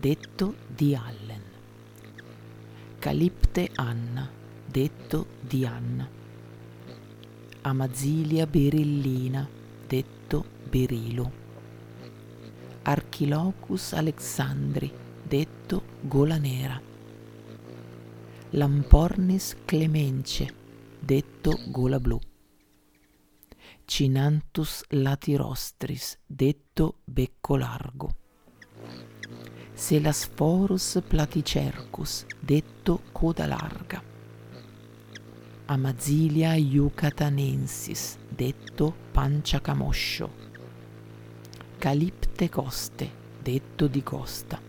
detto di Allen. Calipte Anna, detto di Anna. Amazilia berillina, detto Berilo. Archilocus Alexandri, detto Gola Nera. Lampornis clemence, detto Gola Blu. Cinanthus latirostris, detto becco largo. Selasphorus platicercus, detto coda larga. Amazilia yucatanensis, detto pancia camoscio. Calipte coste, detto di costa.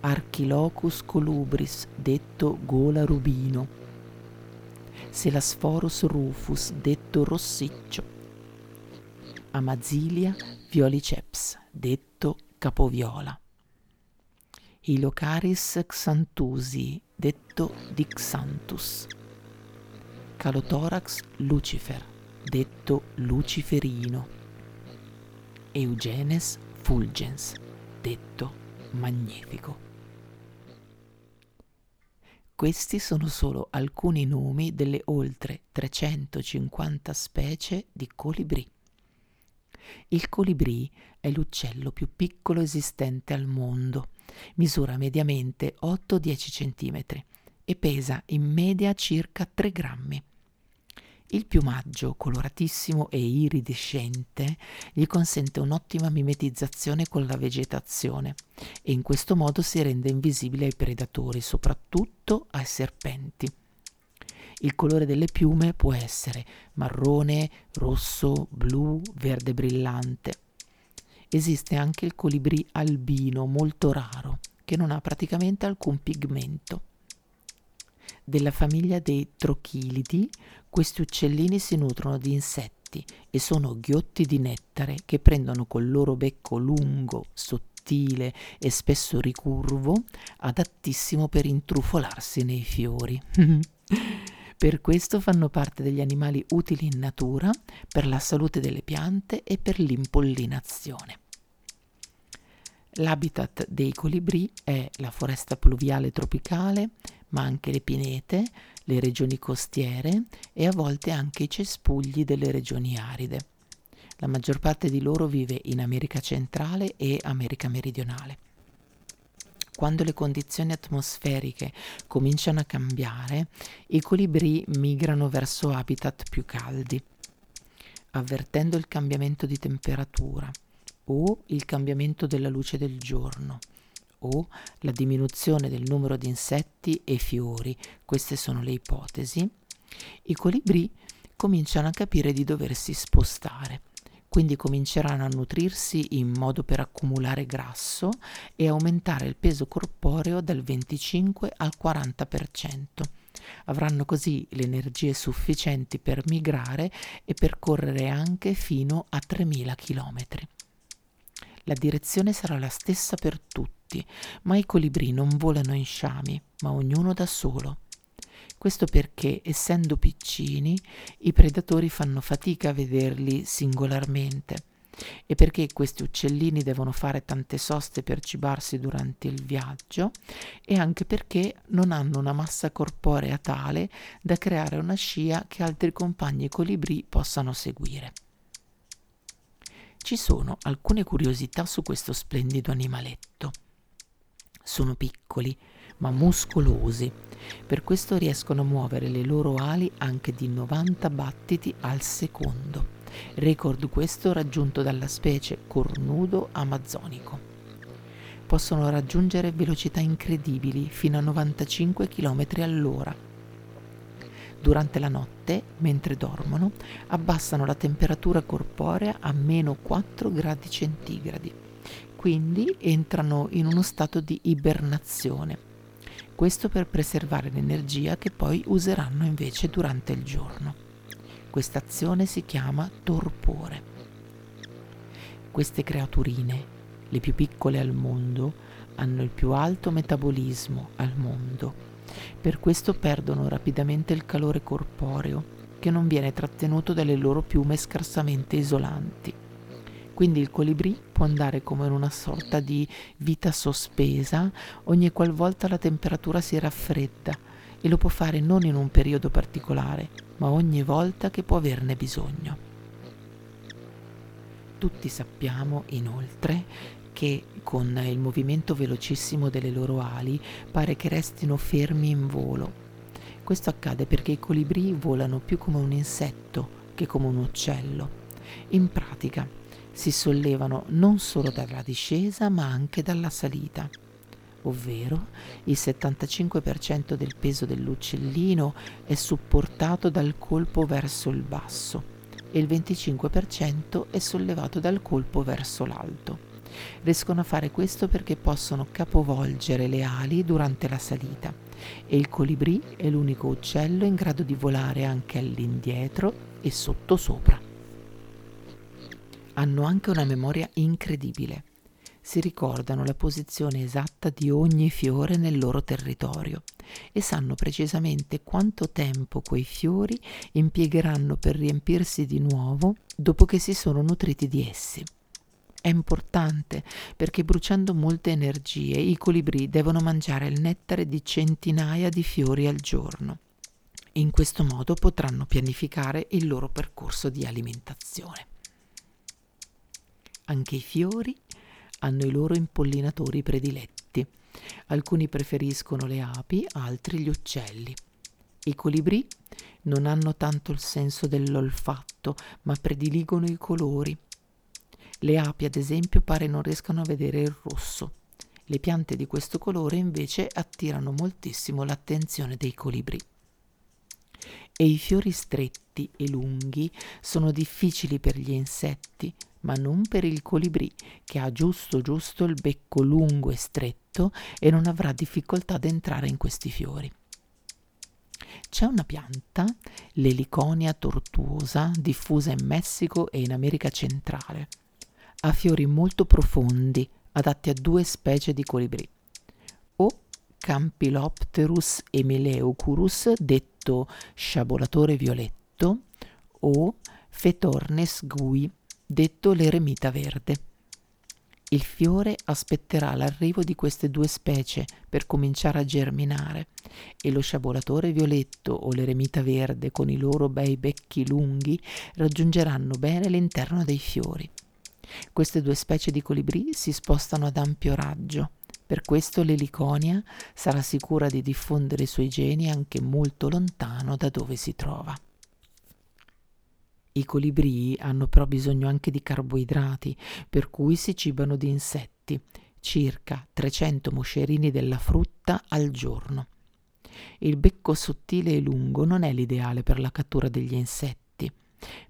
Archilocus colubris, detto gola rubino Selasphorus rufus, detto rossiccio, Amazilia violiceps, detto capoviola, Ilocaris xantusi, detto dixanthus, Calotorax lucifer, detto luciferino, Eugenes fulgens, detto magnifico. Questi sono solo alcuni nomi delle oltre 350 specie di colibrì. Il colibrì è l'uccello più piccolo esistente al mondo. Misura mediamente 8-10 cm e pesa in media circa 3 grammi. Il piumaggio, coloratissimo e iridescente, gli consente un'ottima mimetizzazione con la vegetazione e in questo modo si rende invisibile ai predatori, soprattutto ai serpenti. Il colore delle piume può essere marrone, rosso, blu, verde brillante. Esiste anche il colibrì albino, molto raro, che non ha praticamente alcun pigmento. Della famiglia dei trochilidi, questi uccellini si nutrono di insetti e sono ghiotti di nettare che prendono col loro becco lungo, sottile e spesso ricurvo, adattissimo per intrufolarsi nei fiori. per questo fanno parte degli animali utili in natura per la salute delle piante e per l'impollinazione. L'habitat dei colibrì è la foresta pluviale tropicale, ma anche le pinete, le regioni costiere e a volte anche i cespugli delle regioni aride. La maggior parte di loro vive in America centrale e America meridionale. Quando le condizioni atmosferiche cominciano a cambiare, i colibrì migrano verso habitat più caldi, avvertendo il cambiamento di temperatura o il cambiamento della luce del giorno o la diminuzione del numero di insetti e fiori, queste sono le ipotesi, i colibrì cominciano a capire di doversi spostare. Quindi cominceranno a nutrirsi in modo per accumulare grasso e aumentare il peso corporeo dal 25 al 40%. Avranno così le energie sufficienti per migrare e percorrere anche fino a 3000 km. La direzione sarà la stessa per tutti, ma i colibrì non volano in sciami, ma ognuno da solo. Questo perché, essendo piccini, i predatori fanno fatica a vederli singolarmente e perché questi uccellini devono fare tante soste per cibarsi durante il viaggio e anche perché non hanno una massa corporea tale da creare una scia che altri compagni colibrì possano seguire. Ci sono alcune curiosità su questo splendido animaletto. Sono piccoli, ma muscolosi, per questo riescono a muovere le loro ali anche di 90 battiti al secondo, record questo raggiunto dalla specie cornudo amazzonico. Possono raggiungere velocità incredibili fino a 95 km all'ora Durante la notte, mentre dormono, abbassano la temperatura corporea a meno 4 gradi centigradi Quindi entrano in uno stato di ibernazione. Questo per preservare l'energia che poi useranno invece durante il giorno. Questa azione si chiama torpore. Queste creaturine, le più piccole al mondo, hanno il più alto metabolismo al mondo. Per questo perdono rapidamente il calore corporeo, che non viene trattenuto dalle loro piume scarsamente isolanti. Quindi il colibrì può andare come in una sorta di vita sospesa ogni qualvolta la temperatura si raffredda e lo può fare non in un periodo particolare, ma ogni volta che può averne bisogno. Tutti sappiamo inoltre che con il movimento velocissimo delle loro ali pare che restino fermi in volo. Questo accade perché i colibrì volano più come un insetto che come un uccello. In pratica si sollevano non solo dalla discesa ma anche dalla salita ovvero il 75% del peso dell'uccellino è supportato dal colpo verso il basso e il 25% è sollevato dal colpo verso l'alto. Riescono a fare questo perché possono capovolgere le ali durante la salita e il colibrì è l'unico uccello in grado di volare anche all'indietro e sottosopra. Hanno anche una memoria incredibile. Si ricordano la posizione esatta di ogni fiore nel loro territorio e sanno precisamente quanto tempo quei fiori impiegheranno per riempirsi di nuovo dopo che si sono nutriti di essi. È importante perché bruciando molte energie i colibrì devono mangiare il nettare di centinaia di fiori al giorno. In questo modo potranno pianificare il loro percorso di alimentazione. Anche i fiori hanno i loro impollinatori prediletti. Alcuni preferiscono le api, altri gli uccelli. I colibrì non hanno tanto il senso dell'olfatto, ma prediligono i colori. Le api, ad esempio, pare non riescano a vedere il rosso. Le piante di questo colore invece attirano moltissimo l'attenzione dei colibrì. E i fiori stretti e lunghi sono difficili per gli insetti, ma non per il colibrì, che ha giusto giusto il becco lungo e stretto e non avrà difficoltà ad entrare in questi fiori. C'è una pianta, l'eliconia tortuosa, diffusa in Messico e in America centrale ha fiori molto profondi, adatti a due specie di colibrì. O Campylopterus emileucurus, detto sciabolatore violetto, o Fetornes gui, detto l'eremita verde. Il fiore aspetterà l'arrivo di queste due specie per cominciare a germinare e lo sciabolatore violetto o l'eremita verde con i loro bei becchi lunghi raggiungeranno bene l'interno dei fiori. Queste due specie di colibrì si spostano ad ampio raggio, per questo l'eliconia sarà sicura di diffondere i suoi geni anche molto lontano da dove si trova. I colibrì hanno però bisogno anche di carboidrati, per cui si cibano di insetti, circa 300 moscerini della frutta al giorno. Il becco sottile e lungo non è l'ideale per la cattura degli insetti,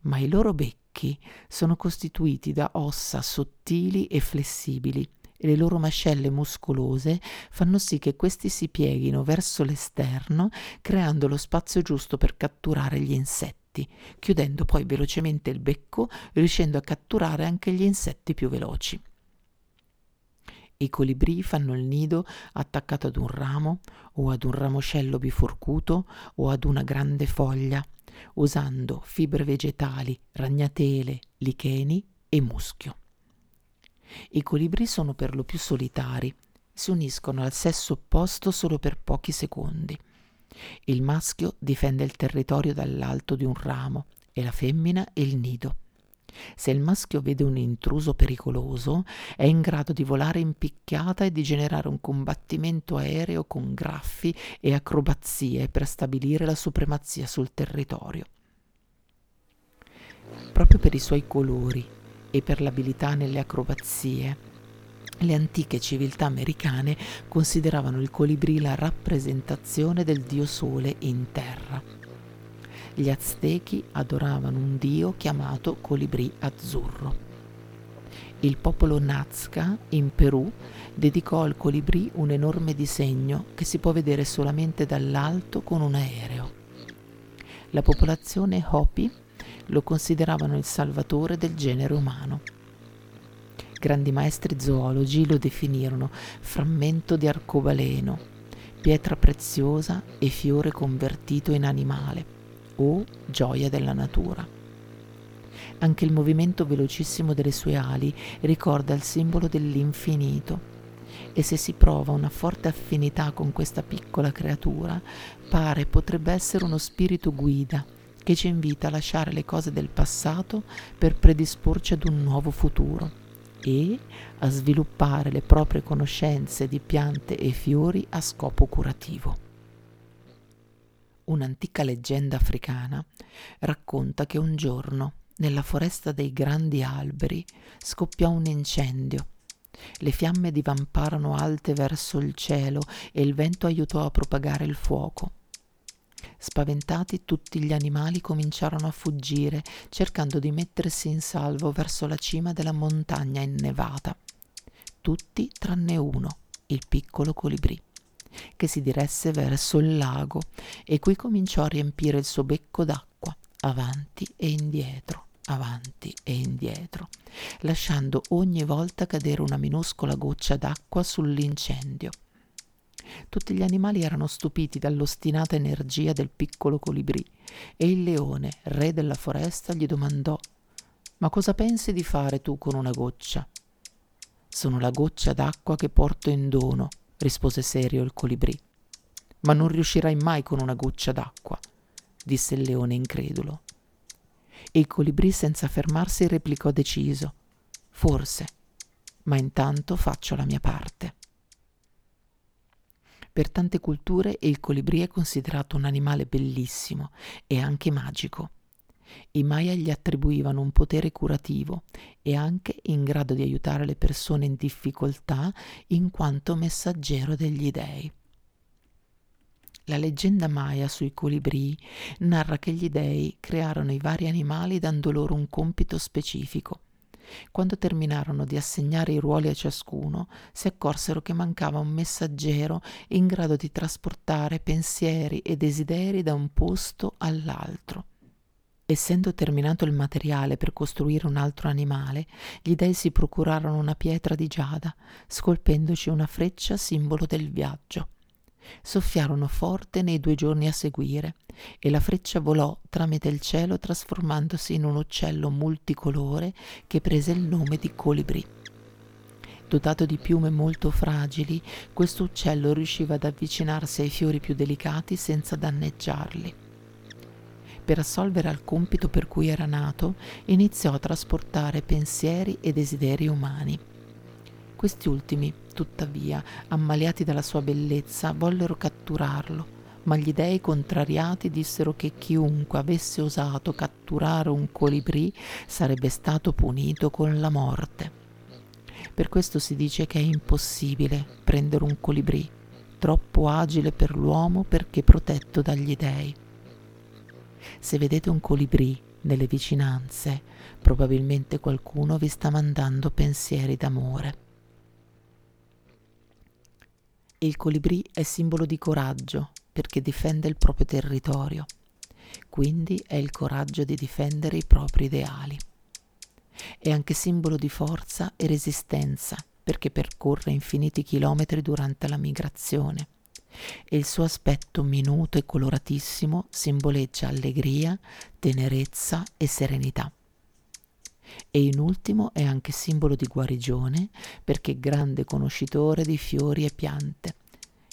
ma i loro becchi sono costituiti da ossa sottili e flessibili e le loro mascelle muscolose fanno sì che questi si pieghino verso l'esterno creando lo spazio giusto per catturare gli insetti, chiudendo poi velocemente il becco riuscendo a catturare anche gli insetti più veloci. I colibrì fanno il nido attaccato ad un ramo o ad un ramoscello biforcuto o ad una grande foglia usando fibre vegetali, ragnatele, licheni e muschio. I colibri sono per lo più solitari, si uniscono al sesso opposto solo per pochi secondi. Il maschio difende il territorio dall'alto di un ramo e la femmina il nido. Se il maschio vede un intruso pericoloso, è in grado di volare in picchiata e di generare un combattimento aereo con graffi e acrobazie per stabilire la supremazia sul territorio. Proprio per i suoi colori e per l'abilità nelle acrobazie, le antiche civiltà americane consideravano il colibrì la rappresentazione del dio sole in terra. Gli aztechi adoravano un dio chiamato colibrì azzurro. Il popolo Nazca, in Perù, dedicò al colibrì un enorme disegno che si può vedere solamente dall'alto con un aereo. La popolazione Hopi lo consideravano il salvatore del genere umano. Grandi maestri zoologi lo definirono frammento di arcobaleno, pietra preziosa e fiore convertito in animale o gioia della natura. Anche il movimento velocissimo delle sue ali ricorda il simbolo dell'infinito e se si prova una forte affinità con questa piccola creatura, pare potrebbe essere uno spirito guida che ci invita a lasciare le cose del passato per predisporci ad un nuovo futuro e a sviluppare le proprie conoscenze di piante e fiori a scopo curativo. Un'antica leggenda africana racconta che un giorno, nella foresta dei grandi alberi, scoppiò un incendio. Le fiamme divamparono alte verso il cielo e il vento aiutò a propagare il fuoco. Spaventati tutti gli animali cominciarono a fuggire, cercando di mettersi in salvo verso la cima della montagna innevata. Tutti tranne uno, il piccolo colibrì, che si diresse verso il lago e qui cominciò a riempire il suo becco d'acqua, avanti e indietro avanti e indietro, lasciando ogni volta cadere una minuscola goccia d'acqua sull'incendio. Tutti gli animali erano stupiti dall'ostinata energia del piccolo colibrì e il leone, re della foresta, gli domandò Ma cosa pensi di fare tu con una goccia? Sono la goccia d'acqua che porto in dono, rispose serio il colibrì. Ma non riuscirai mai con una goccia d'acqua, disse il leone incredulo. E il colibrì senza fermarsi replicò deciso Forse, ma intanto faccio la mia parte. Per tante culture il colibrì è considerato un animale bellissimo e anche magico. I Maya gli attribuivano un potere curativo e anche in grado di aiutare le persone in difficoltà in quanto messaggero degli dei. La leggenda Maya sui colibrì narra che gli dei crearono i vari animali dando loro un compito specifico quando terminarono di assegnare i ruoli a ciascuno, si accorsero che mancava un messaggero in grado di trasportare pensieri e desideri da un posto all'altro. Essendo terminato il materiale per costruire un altro animale, gli dei si procurarono una pietra di giada, scolpendoci una freccia simbolo del viaggio. Soffiarono forte nei due giorni a seguire e la freccia volò tramite il cielo trasformandosi in un uccello multicolore che prese il nome di colibrì. Dotato di piume molto fragili, questo uccello riusciva ad avvicinarsi ai fiori più delicati senza danneggiarli. Per assolvere al compito per cui era nato, iniziò a trasportare pensieri e desideri umani. Questi ultimi, tuttavia, ammaliati dalla sua bellezza, vollero catturarlo, ma gli dei contrariati dissero che chiunque avesse osato catturare un colibrì sarebbe stato punito con la morte. Per questo si dice che è impossibile prendere un colibrì, troppo agile per l'uomo perché protetto dagli dei. Se vedete un colibrì nelle vicinanze, probabilmente qualcuno vi sta mandando pensieri d'amore. Il colibrì è simbolo di coraggio perché difende il proprio territorio, quindi è il coraggio di difendere i propri ideali. È anche simbolo di forza e resistenza perché percorre infiniti chilometri durante la migrazione. E il suo aspetto minuto e coloratissimo simboleggia allegria, tenerezza e serenità e in ultimo è anche simbolo di guarigione perché grande conoscitore di fiori e piante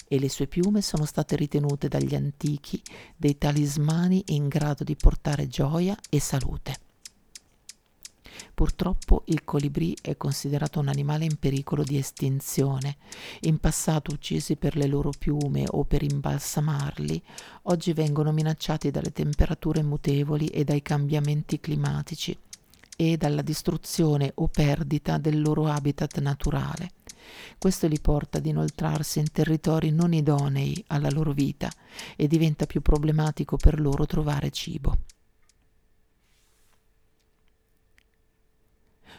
e le sue piume sono state ritenute dagli antichi dei talismani in grado di portare gioia e salute. Purtroppo il colibrì è considerato un animale in pericolo di estinzione. In passato uccisi per le loro piume o per imbalsamarli, oggi vengono minacciati dalle temperature mutevoli e dai cambiamenti climatici e dalla distruzione o perdita del loro habitat naturale. Questo li porta ad inoltrarsi in territori non idonei alla loro vita e diventa più problematico per loro trovare cibo.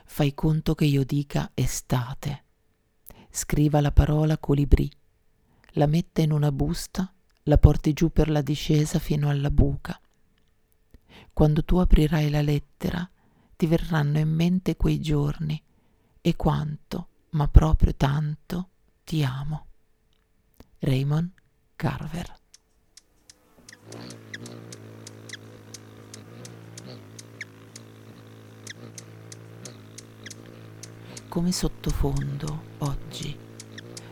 Fai conto che io dica estate. Scriva la parola colibrì, la metta in una busta, la porti giù per la discesa fino alla buca. Quando tu aprirai la lettera, ti verranno in mente quei giorni e quanto, ma proprio tanto, ti amo. Raymond Carver come sottofondo oggi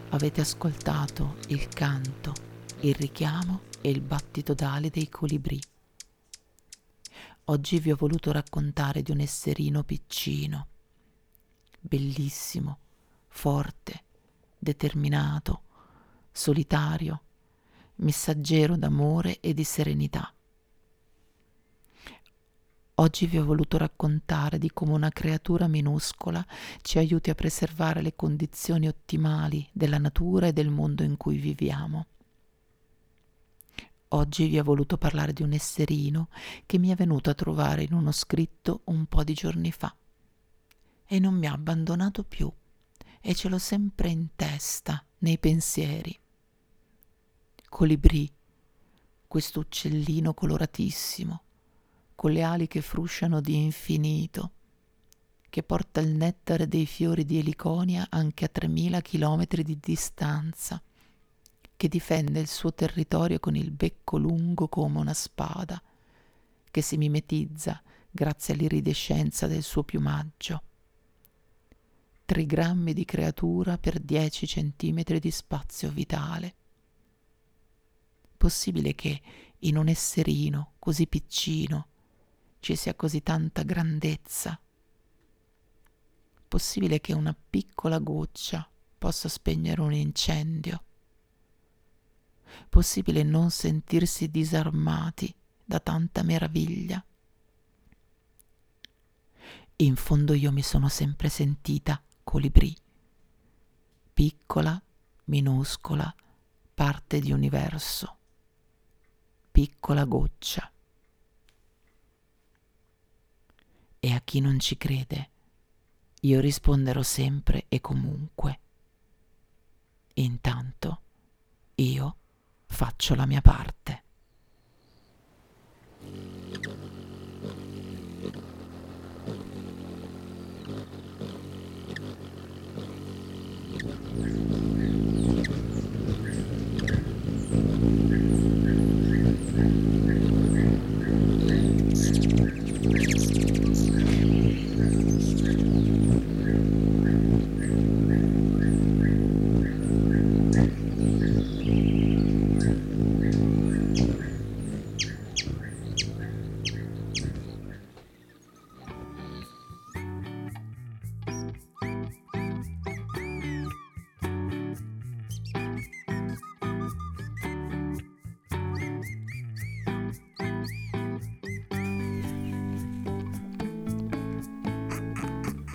avete ascoltato il canto, il richiamo e il battito d'ali dei colibrì. Oggi vi ho voluto raccontare di un esserino piccino, bellissimo, forte, determinato, solitario, messaggero d'amore e di serenità. Oggi vi ho voluto raccontare di come una creatura minuscola ci aiuti a preservare le condizioni ottimali della natura e del mondo in cui viviamo. Oggi vi ho voluto parlare di un esserino che mi è venuto a trovare in uno scritto un po' di giorni fa e non mi ha abbandonato più e ce l'ho sempre in testa, nei pensieri. Colibrì, questo uccellino coloratissimo, con le ali che frusciano di infinito, che porta il nettare dei fiori di Eliconia anche a 3000 chilometri di distanza, che difende il suo territorio con il becco lungo come una spada, che si mimetizza grazie all'iridescenza del suo piumaggio. Trigrammi di creatura per 10 centimetri di spazio vitale possibile che in un esserino così piccino ci sia così tanta grandezza? Possibile che una piccola goccia possa spegnere un incendio? Possibile non sentirsi disarmati da tanta meraviglia? In fondo io mi sono sempre sentita colibrì, piccola, minuscola, parte di universo piccola goccia. E a chi non ci crede, io risponderò sempre e comunque. Intanto io faccio la mia parte.